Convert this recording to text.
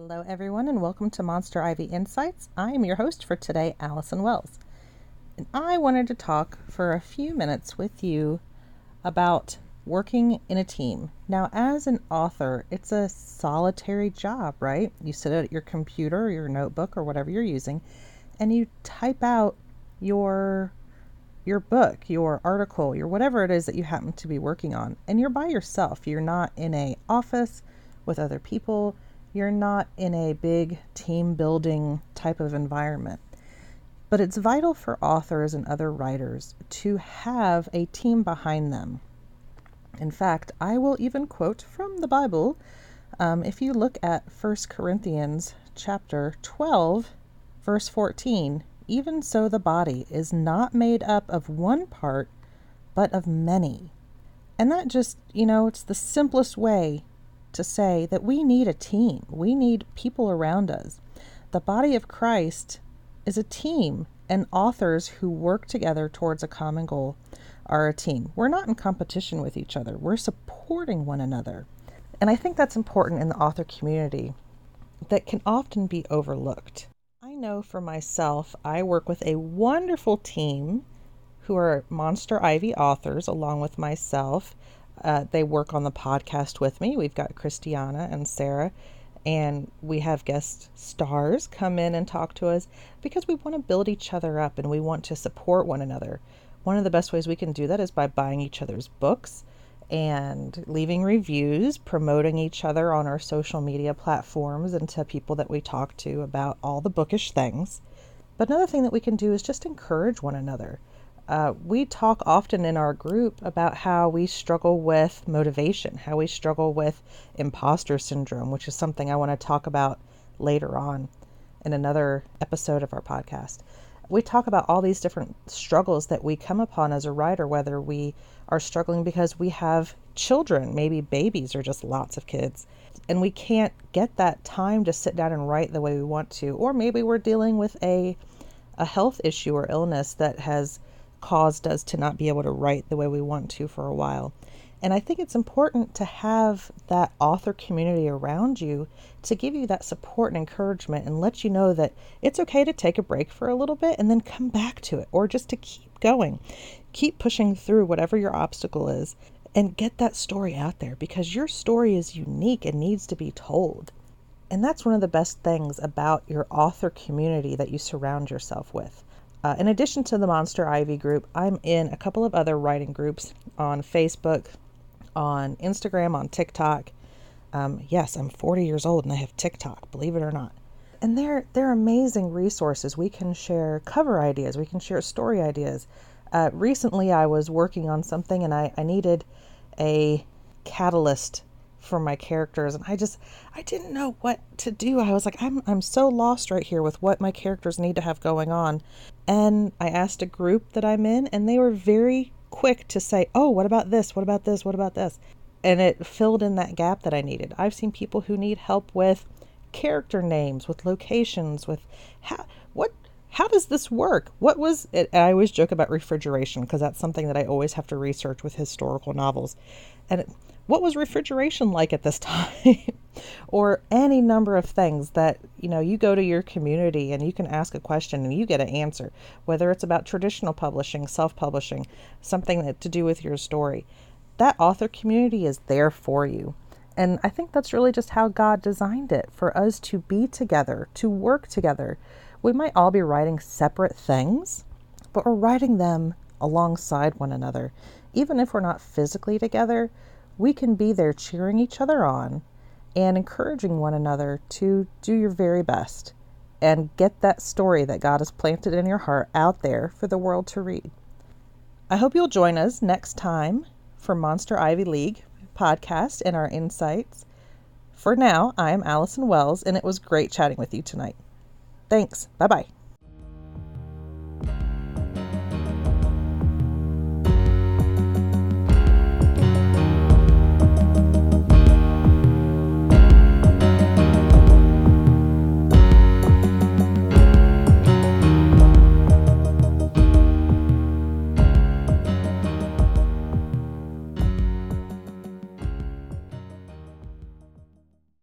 Hello, everyone, and welcome to Monster Ivy Insights. I am your host for today, Allison Wells. And I wanted to talk for a few minutes with you about working in a team. Now, as an author, it's a solitary job, right? You sit at your computer, your notebook, or whatever you're using, and you type out your your book, your article, your whatever it is that you happen to be working on, and you're by yourself. You're not in a office with other people you're not in a big team building type of environment. But it's vital for authors and other writers to have a team behind them. In fact, I will even quote from the Bible. Um, if you look at 1 Corinthians chapter 12, verse 14, even so the body is not made up of one part, but of many. And that just, you know, it's the simplest way to say that we need a team. We need people around us. The body of Christ is a team, and authors who work together towards a common goal are a team. We're not in competition with each other, we're supporting one another. And I think that's important in the author community that can often be overlooked. I know for myself, I work with a wonderful team who are Monster Ivy authors along with myself. Uh, they work on the podcast with me. We've got Christiana and Sarah, and we have guest stars come in and talk to us because we want to build each other up and we want to support one another. One of the best ways we can do that is by buying each other's books and leaving reviews, promoting each other on our social media platforms and to people that we talk to about all the bookish things. But another thing that we can do is just encourage one another. Uh, we talk often in our group about how we struggle with motivation, how we struggle with imposter syndrome, which is something I want to talk about later on in another episode of our podcast. We talk about all these different struggles that we come upon as a writer, whether we are struggling because we have children, maybe babies or just lots of kids, and we can't get that time to sit down and write the way we want to, or maybe we're dealing with a a health issue or illness that has caused us to not be able to write the way we want to for a while. And I think it's important to have that author community around you to give you that support and encouragement and let you know that it's okay to take a break for a little bit and then come back to it or just to keep going. Keep pushing through whatever your obstacle is and get that story out there because your story is unique and needs to be told. And that's one of the best things about your author community that you surround yourself with. Uh, in addition to the Monster Ivy group, I'm in a couple of other writing groups on Facebook, on Instagram, on TikTok. Um, yes, I'm 40 years old and I have TikTok, believe it or not. And they're they're amazing resources. We can share cover ideas, we can share story ideas. Uh, recently, I was working on something and I, I needed a catalyst for my characters and I just I didn't know what to do. I was like I'm I'm so lost right here with what my characters need to have going on. And I asked a group that I'm in and they were very quick to say, "Oh, what about this? What about this? What about this?" And it filled in that gap that I needed. I've seen people who need help with character names, with locations, with how what how does this work? What was it? I always joke about refrigeration because that's something that I always have to research with historical novels. And it, what was refrigeration like at this time? or any number of things that, you know, you go to your community and you can ask a question and you get an answer, whether it's about traditional publishing, self publishing, something that to do with your story. That author community is there for you. And I think that's really just how God designed it for us to be together, to work together. We might all be writing separate things, but we're writing them alongside one another. Even if we're not physically together, we can be there cheering each other on and encouraging one another to do your very best and get that story that God has planted in your heart out there for the world to read. I hope you'll join us next time for Monster Ivy League podcast and our insights. For now, I am Allison Wells, and it was great chatting with you tonight. Thanks. Bye bye.